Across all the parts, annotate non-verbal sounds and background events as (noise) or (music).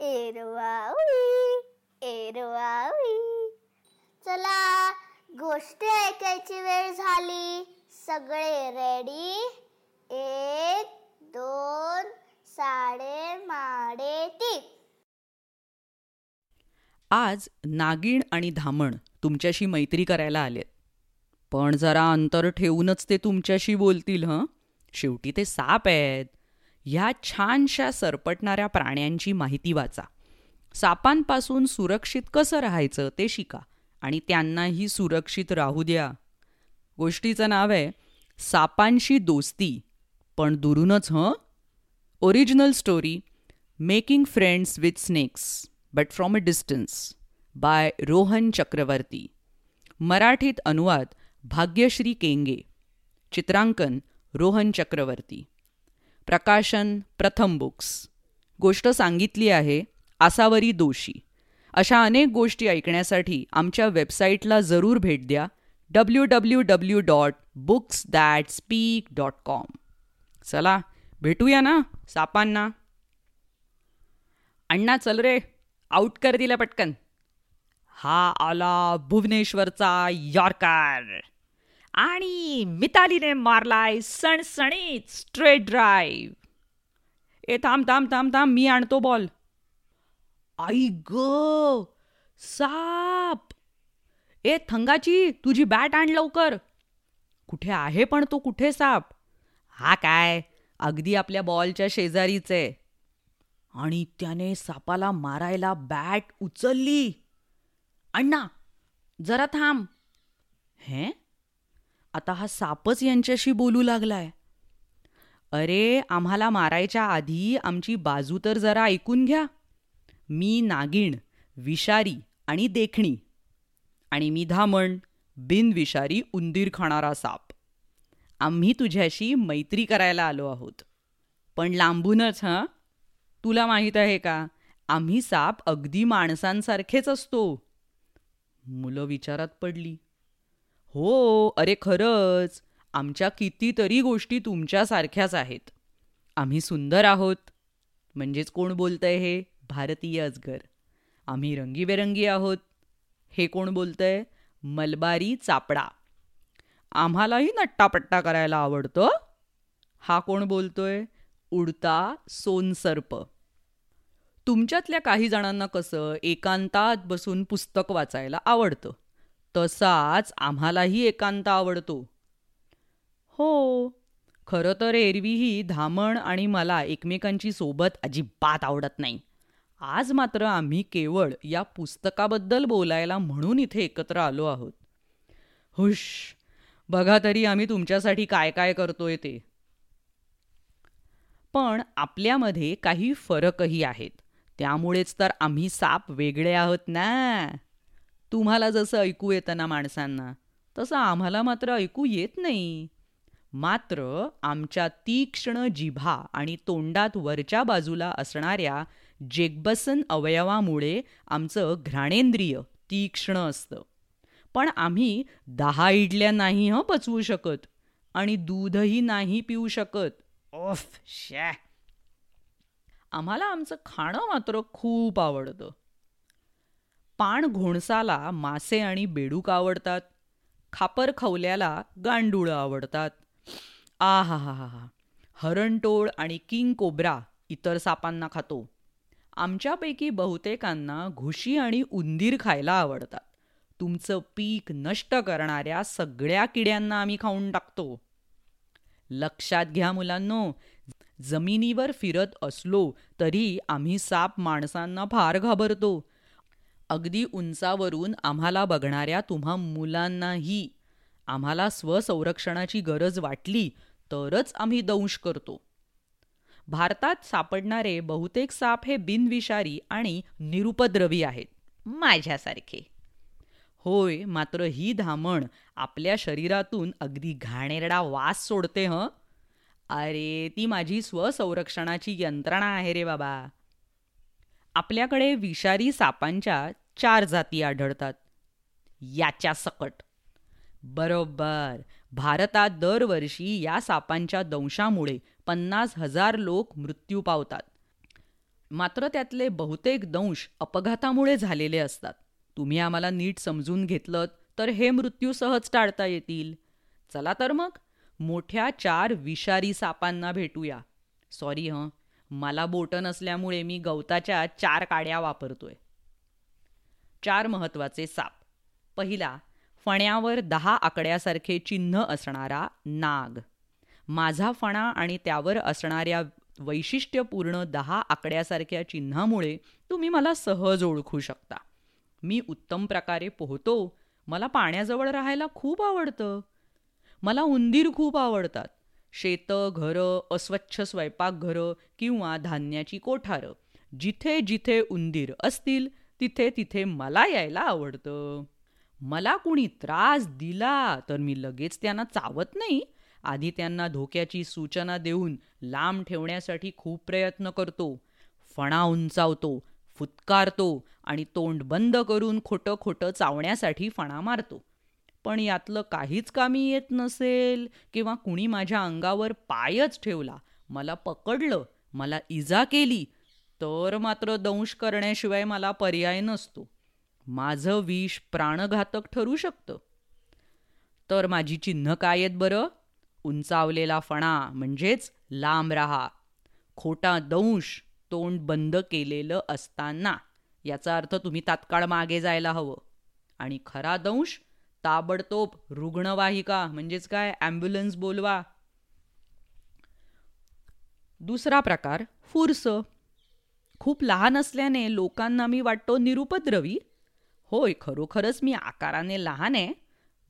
एरवावी एरवावी. चला गोष्ट ऐकायची वेळ झाली. सगळे रेडी एक दोन साडे माडे ती आज नागिण आणि धामण तुमच्याशी मैत्री करायला आलेत. पण जरा अंतर ठेवूनच ते तुमच्याशी बोलतील हं? शेवटी ते साप आहेत. ह्या छानशा सरपटणाऱ्या प्राण्यांची माहिती वाचा. सापांपासून सुरक्षित कसं राहायचं ते शिका आणि त्यांनाही सुरक्षित राहू द्या. गोष्टीचं नाव आहे सापांशी दोस्ती पण दुरूनच हं? Original story making friends with snakes but from a distance by Rohan Chakraborty मराठीत अनुवाद भाग्यश्री केंगे. चित्रांकन रोहन चक्रवर्ती. प्रकाशन प्रथम बुक्स. गोष्ट सांगितली आहे आसावरी दोषी. अशा अनेक गोष्टी ऐकण्यासाठी आमच्या वेबसाईटला जरूर भेट द्या W W W dot books that speak dot com चला भेटूया ना सापांना. अण्णा चल रे आउट कर दिला पटकन. हा आला भुवनेश्वरचा यॉर्कर. आणि मितालीने मारलाय सणसणीत स्ट्रेट ड्राईव्ह ए थांब थांब थांब थांब मी आणतो बॉल आई ग साप. ए थंगाची तुझी बॅट आण लवकर. कुठे आहे पण तो कुठे साप? हा काय अगदी आपल्या बॉलच्या शेजारीच. आहे आणि त्याने सापाला मारायला बॅट उचलली. अण्णा जरा थांब. हे? आता हा सापच यांच्याशी बोलू लागलाय. अरे आम्हाला मारायच्या आधी आमची बाजू तर जरा ऐकून घ्या. मी नागिण विषारी आणि देखणी. आणि मी धामण बिनविषारी उंदीर खाणारा साप. आम्ही तुझ्याशी मैत्री करायला आलो आहोत. पण लांबूनच हां? तुला माहीत आहे का? आम्ही साप अगदी माणसांसारखेच असतो. मुलं विचारात पडली. हो अरे खरंच. आमच्या कितीतरी गोष्टी तुमच्यासारख्याच आहेत. आम्ही सुंदर आहोत. म्हणजेच कोण बोलतंय हे? भारतीय अजगर. आम्ही रंगीबेरंगी आहोत. हे कोण बोलतंय? मलबारी चापडा. आम्हालाही नट्टापट्टा करायला आवडतं हा? कोण बोलतोय? उडता सोनसर्प. तुमच्यातल्या काही जणांना कसं एकांतात बसून पुस्तक वाचायला आवडतं. तसाच आम्हालाही एकांत आवडतो. हो खरं तर एरवीही धामण आणि मला एकमेकांची सोबत अजिबात आवडत नाही. आज मात्र आम्ही केवळ या पुस्तकाबद्दल बोलायला म्हणून इथे एकत्र आलो आहोत. हुश बघा तरी आम्ही तुमच्यासाठी काय काय करतोय ते. पण आपल्यामध्ये काही फरकही आहेत. त्यामुळेच तर आम्ही साप वेगळे आहोत ना. तुम्हाला जसं ऐकू येतं ना माणसांना तसं आम्हाला मात्र ऐकू येत नाही. मात्र आमच्या तीक्ष्ण जिभा आणि तोंडात वरच्या बाजूला असणाऱ्या जेगबसन अवयवामुळे आमचं घ्राणेंद्रिय तीक्ष्ण असतं. पण आम्ही दहा इडल्या नाही हं पचवू शकत आणि दूधही नाही पिऊ शकत. ओफ शॅ. आम्हाला आमचं खाणं मात्र खूप आवडतं. पाण घोणसाला मासे आणि बेडूक आवडतात. खापर खवल्याला गांडूळ आवडतात. आ हा हा हा हरणटोळ आणि किंग कोब्रा इतर सापांना खातो. आमच्यापैकी बहुतेकांना घुशी आणि उंदीर खायला आवडतात. तुमचं पीक नष्ट करणाऱ्या सगळ्या किड्यांना आम्ही खाऊन टाकतो. लक्षात घ्या मुलांनो जमिनीवर फिरत असलो तरी आम्ही साप माणसांना फार घाबरतो. अगदी उंचावरून आम्हाला बघणाऱ्या तुम्हा मुलांनाही आम्हाला स्वसंरक्षणाची गरज वाटली तरच आम्ही दंश करतो. भारतात सापडणारे बहुतेक साप हे बिनविषारी आणि निरुपद्रवी आहेत. माझ्यासारखे. होय मात्र ही धामण आपल्या शरीरातून अगदी घाणेरडा वास सोडते हं? अरे ती माझी स्वसंरक्षणाची यंत्रणा आहे रे बाबा. आपल्याकडे विषारी सापांच्या चार जाती आढळतात. याच्या सकट. बरोबर. भारतात दरवर्षी या सापांच्या दंशामुळे पन्नास हजार लोक मृत्यू पावतात. मात्र त्यातले बहुतेक दंश अपघातामुळे झालेले असतात. तुम्ही आम्हाला नीट समजून घेतलं तर हे मृत्यू सहज टाळता येतील. चला तर मग मोठ्या चार विषारी सापांना भेटूया. सॉरी हं. मला बोटं नसल्यामुळे मी गवताच्या चार काड्या वापरतोय. चार महत्त्वाचे साप. पहिला फण्यावर दहा आकड्यासारखे चिन्ह असणारा नाग. माझा फणा आणि त्यावर असणाऱ्या वैशिष्ट्यपूर्ण दहा आकड्यासारख्या चिन्हामुळे तुम्ही मला सहज ओळखू शकता. मी उत्तम प्रकारे पोहतो मला पाण्याजवळ राहायला खूप आवडतं. मला उंदीर खूप आवडतात. शेतं घरं अस्वच्छ स्वयंपाकघरं किंवा धान्याची कोठारं. जिथे जिथे उंदीर असतील तिथे तिथे मला यायला आवडतं. मला कुणी त्रास दिला तर मी लगेच त्यांना चावत नाही. आधी त्यांना धोक्याची सूचना देऊन लांब ठेवण्यासाठी खूप प्रयत्न करतो. फणा उंचावतो फुतकारतो आणि तोंड बंद करून खोटं खोटं चावण्यासाठी फणा मारतो. पण यातलं काहीच कामी येत नसेल किंवा कुणी माझ्या अंगावर पायच ठेवला मला पकडलं मला इजा केली तर मात्र दंश करण्याशिवाय मला पर्याय नसतो. माझं विष प्राणघातक ठरू शकतं. तर माझी चिन्ह काय आहेत बरं? उंचावलेला फणा म्हणजेच लांब राहा. खोटा दंश तोंड बंद केलेलं असताना याचा अर्थ तुम्ही तात्काळ मागे जायला हवं. आणि खरा दंश ताबडतोब रुग्णवाहिका म्हणजेच काय? ॲम्ब्युलन्स बोलवा. दुसरा प्रकार फुरस. खूप लहान असल्याने लोकांना मी वाटतो निरुपद्रवी. होय खरोखरच मी आकाराने लहान आहे.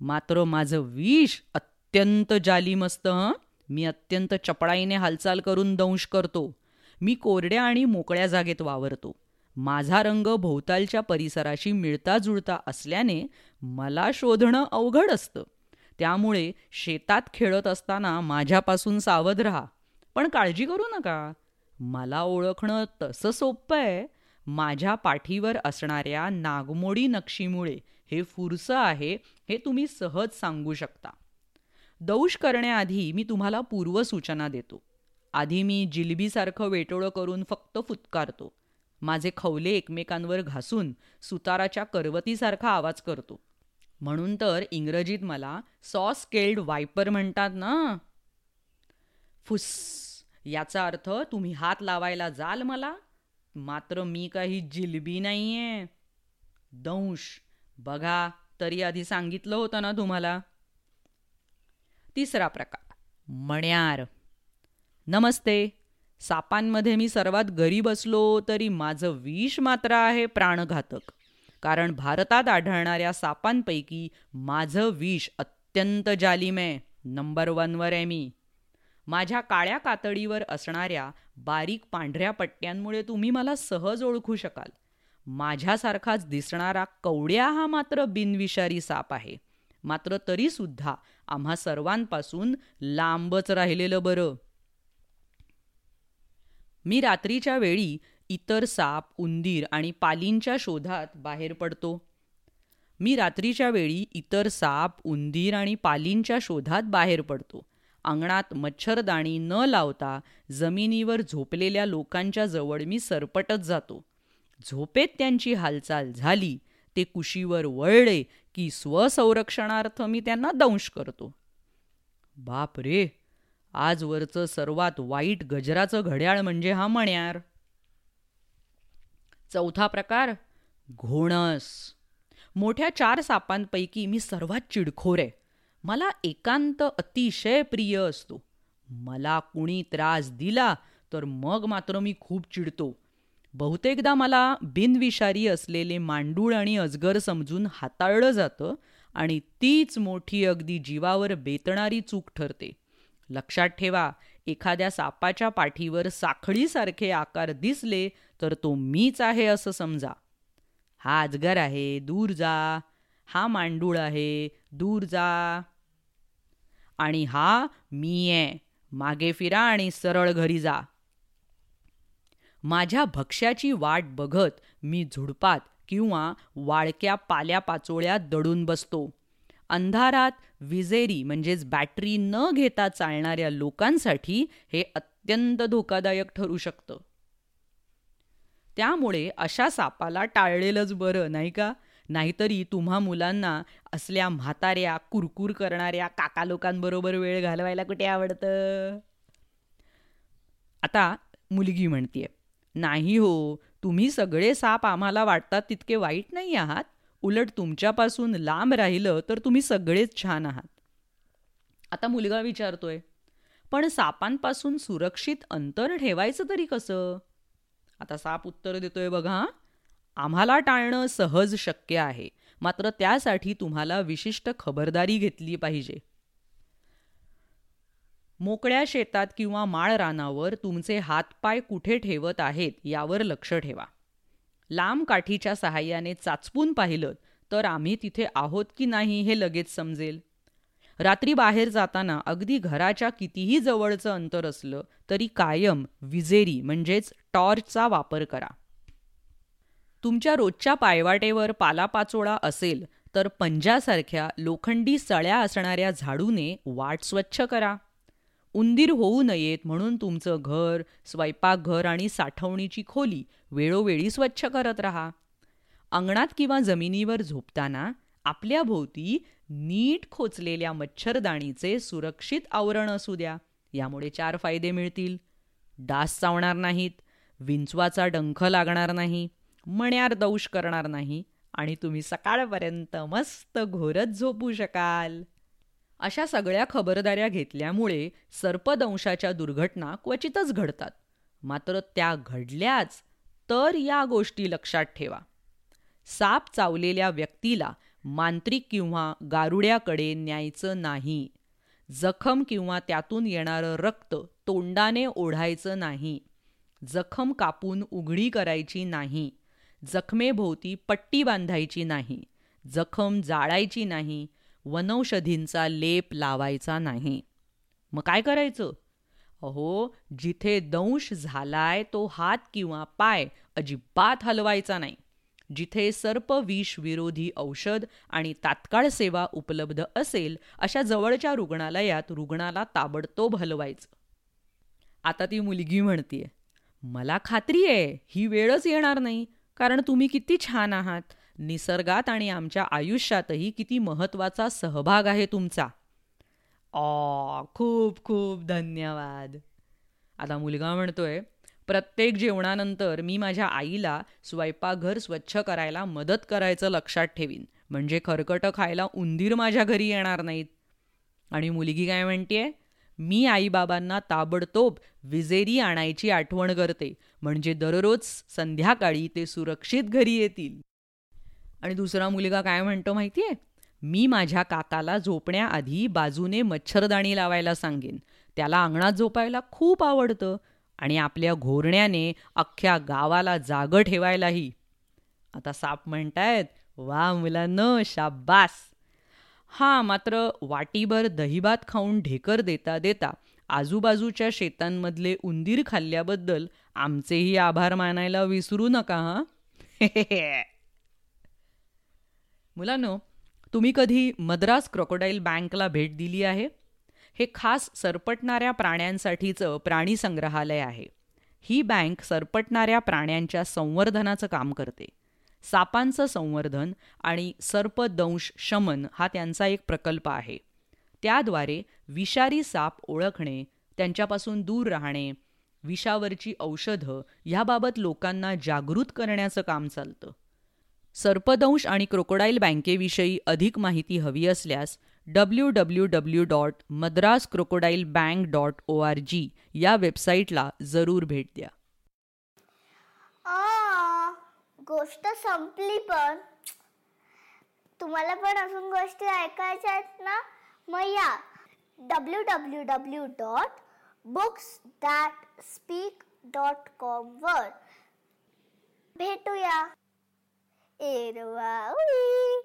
मात्र माझं विष अत्यंत जाली मस्त मी अत्यंत चपळाईने हालचाल करून दंश करतो. मी कोरड्या आणि मोकळ्या जागेत वावरतो. माझा रंग भोवतालच्या परिसराशी मिळता जुळता असल्याने मला शोधणं अवघड असतं. त्यामुळे शेतात खेळत असताना माझ्यापासून सावध राहा. पण काळजी करू नका. मला ओळखणं तसं सोपं आहे. माझ्या पाठीवर असणाऱ्या नागमोडी नक्षीमुळे हे फुरसं आहे हे तुम्ही सहज सांगू शकता. दौश करण्याआधी मी तुम्हाला पूर्वसूचना देतो. आधी मी जिलबीसारखं वेटोळं करून फक्त फुतकारतो. माझे खवले एकमेकांवर घासून सुताराच्या करवतीसारखा आवाज करतो. म्हणून तर इंग्रजीत मला सॉस केल्ड वायपर म्हणतात ना. फुस याचा अर्थ तुम्ही हात लावायला जाल मला. मात्र मी काही जिलबी नाहीये. दंश बघा तरी आधी सांगितलं होतं ना तुम्हाला. तिसरा प्रकार मण्यार. नमस्ते सापांमध्ये मी सर्वात गरीब असलो तरी माझं विष मात्र आहे प्राणघातक. कारण भारतात आढळणाऱ्या सापांपैकी माझं विष अत्यंत जालिम आहे नंबर वनवर आहे मी. माझ्या काळ्या कातडीवर असणाऱ्या बारीक पांढऱ्या पट्ट्यांमुळे तुम्ही मला सहज ओळखू शकाल. माझ्यासारखाच दिसणारा कवड्या हा मात्र बिनविषारी साप आहे. मात्र तरीसुद्धा आम्हा सर्वांपासून लांबच राहिलेलं बरं. मी रात्रीच्या वेळी इतर साप उंदीर आणि पालींच्या शोधात बाहेर पडतो. मी रात्रीच्या वेळी इतर साप उंदीर आणि पालींच्या शोधात बाहेर पडतो. अंगणात मच्छरदाणी न लावता जमिनीवर झोपलेल्या लोकांच्या जवळ मी सरपटत जातो. झोपेत त्यांची हालचाल झाली ते कुशीवर वळले की स्वसंरक्षणार्थ मी त्यांना दंश करतो. बाप रे आजवरचं सर्वात वाईट गजराचं घड्याळ म्हणजे हा मण्यार. चौथा प्रकार घोणस. मोठ्या चार सापांपैकी मी सर्वात चिडखोर आहे. मला एकांत अतिशय प्रिय असतो. मला कुणी त्रास दिला तर मग मात्र मी खूप चिडतो. बहुतेकदा मला बिनविषारी असलेले मांडूळ आणि अजगर समजून हाताळलं जातं आणि तीच मोठी अगदी जीवावर बेतणारी चूक ठरते. लक्षात ठेवा एखाद्या सापाच्या पाठीवर साखळीसारखे आकार दिसले तर तो मीच आहे असं समजा. हा अजगर आहे दूर जा. हा मांडूळ आहे दूर जा. आणि हा मी आहे. मागे फिरा आणि सरळ घरी जा. माझ्या भक्ष्याची वाट बघत मी झुडपात किंवा वाळक्या पाल्या पाचोळ्या दडून बसतो. अंधारात विजेरी म्हणजेच बॅटरी न घेता चालणाऱ्या लोकांसाठी हे अत्यंत धोकादायक ठरू शकतं. त्यामुळे अशा सापाला टाळलेलंच बरं नाही का? नाहीतरी तुम्हा मुलांना असल्या म्हाताऱ्या कुरकुर करणाऱ्या काका लोकांबरोबर वेळ घालवायला कुठे आवडतं? आता मुलगी म्हणतीये नाही हो तुम्ही सगळे साप आम्हाला वाटतात तितके वाईट नाही आहात. उलट तुमच्यापासून लांब राहिलं तर तुम्ही सगळेच छान आहात. आता मुलगा विचारतोय पण सापांपासून सुरक्षित अंतर ठेवायचं तरी कसं? आता साप उत्तर देतोय बघा आम्हाला टाळणं सहज शक्य आहे. मात्र त्यासाठी तुम्हाला विशिष्ट खबरदारी घेतली पाहिजे. मोकळ्या शेतात किंवा माळ रानावर तुमचे हातपाय कुठे ठेवत आहेत यावर लक्ष ठेवा. लांब काठीच्या सहाय्याने चाचपून पाहिलं तर आम्ही तिथे आहोत की नाही हे लगेच समजेल. रात्री बाहेर जाताना अगदी घराच्या कितीही जवळचं अंतर असलं तरी कायम विजेरी म्हणजेच टॉर्चचा वापर करा. तुमच्या रोजच्या पायवाटेवर पालापाचोळा असेल तर पंजासारख्या लोखंडी सळ्या असणाऱ्या झाडूने वाट स्वच्छ करा. उंदीर होऊ नयेत म्हणून तुमचं घर स्वयंपाकघर आणि साठवणीची खोली वेळोवेळी स्वच्छ करत राहा. अंगणात किंवा जमिनीवर झोपताना आपल्या भोवती नीट खोचलेल्या मच्छरदाणीचे सुरक्षित आवरण असू द्या. यामुळे चार फायदे मिळतील. डास चावणार नाहीत विंचवाचा डंख लागणार नाही मण्यार दौश करणार नाही आणि तुम्ही सकाळपर्यंत मस्त घोरत झोपू शकाल. अशा सगळ्या खबरदाऱ्या घेतल्यामुळे सर्पदंशाच्या दुर्घटना क्वचितच घडतात. मात्र त्या घडल्याच तर या गोष्टी लक्षात ठेवा. साप चावलेल्या व्यक्तीला मांत्रिक किंवा गारुड्याकडे न्यायचं नाही. जखम किंवा त्यातून येणारं रक्त तोंडाने ओढायचं नाही. जखम कापून उघडी करायची नाही. जखमेभोवती पट्टी बांधायची नाही. जखम जाळायची नाही. वनौषधींचा लेप लावायचा नाही. मग काय करायचं? अहो जिथे दंश झालाय तो हात किंवा पाय अजिबात हलवायचा नाही. जिथे सर्प विरोधी औषध आणि तात्काळ सेवा उपलब्ध असेल अशा जवळच्या रुग्णालयात रुग्णाला ताबडतोब हलवायचं. आता ती मुलगी म्हणतीये मला खात्री आहे ही वेळच येणार नाही कारण तुम्ही किती छान आहात. निसर्गात आणि आमच्या आयुष्यातही किती महत्त्वाचा सहभाग आहे तुमचा. ऑ खूप खूप धन्यवाद. आता मुलगा म्हणतोय प्रत्येक जेवणानंतर मी माझ्या आईला स्वयंपाकघर स्वच्छ करायला मदत करायचं लक्षात ठेवीन. म्हणजे खरकटं खायला उंदीर माझ्या घरी येणार नाहीत. आणि मुलगी काय म्हणतेय मी आईबाबांना ताबडतोब विजेरी आणायची आठवण करते. म्हणजे दररोज संध्याकाळी ते सुरक्षित घरी येतील. आणि दुसरा मुलगा काय म्हणतो माहितीये? मी माझ्या काकाला झोपण्याआधी बाजूने मच्छरदाणी लावायला सांगेन. त्याला अंगणात झोपायला खूप आवडतं आणि आपल्या घोरण्याने अख्ख्या गावाला जागं ठेवायलाही. आता साप म्हणतायत वा मुलांनो शाब्बास. हां मात्र वाटीभर दहीभात खाऊन ढेकर देता देता आजूबाजूच्या शेतांमधले उंदीर खाल्ल्याबद्दल आमचेही आभार मानायला विसरू नका हां? (laughs) मुलांनो तुम्ही कधी मद्रास क्रोकोडाईल बँकला भेट दिली आहे? हे खास सरपटणाऱ्या प्राण्यांसाठीचं प्राणी संग्रहालय आहे. ही बँक सरपटणाऱ्या प्राण्यांच्या संवर्धनाचं काम करते. सापांचं संवर्धन आणि सर्पदंश शमन हा त्यांचा एक प्रकल्प आहे. त्याद्वारे विषारी साप ओळखणे त्यांच्यापासून दूर राहणे विषावरची औषधं ह्याबाबत लोकांना जागृत करण्याचं काम चालतं. सर्पदंश आणि क्रोकोडाईल बँकेविषयी अधिक माहिती हवी असल्यास W W W dot Madras crocodile bank dot O R G या वेबसाईटला जरूर भेट द्या. गोष्ट संपली पण. तुम्हाला पण अजून गोष्टी ऐकायच्या आहेत ना? मग या. W W W dot books that speak dot com Irua wee,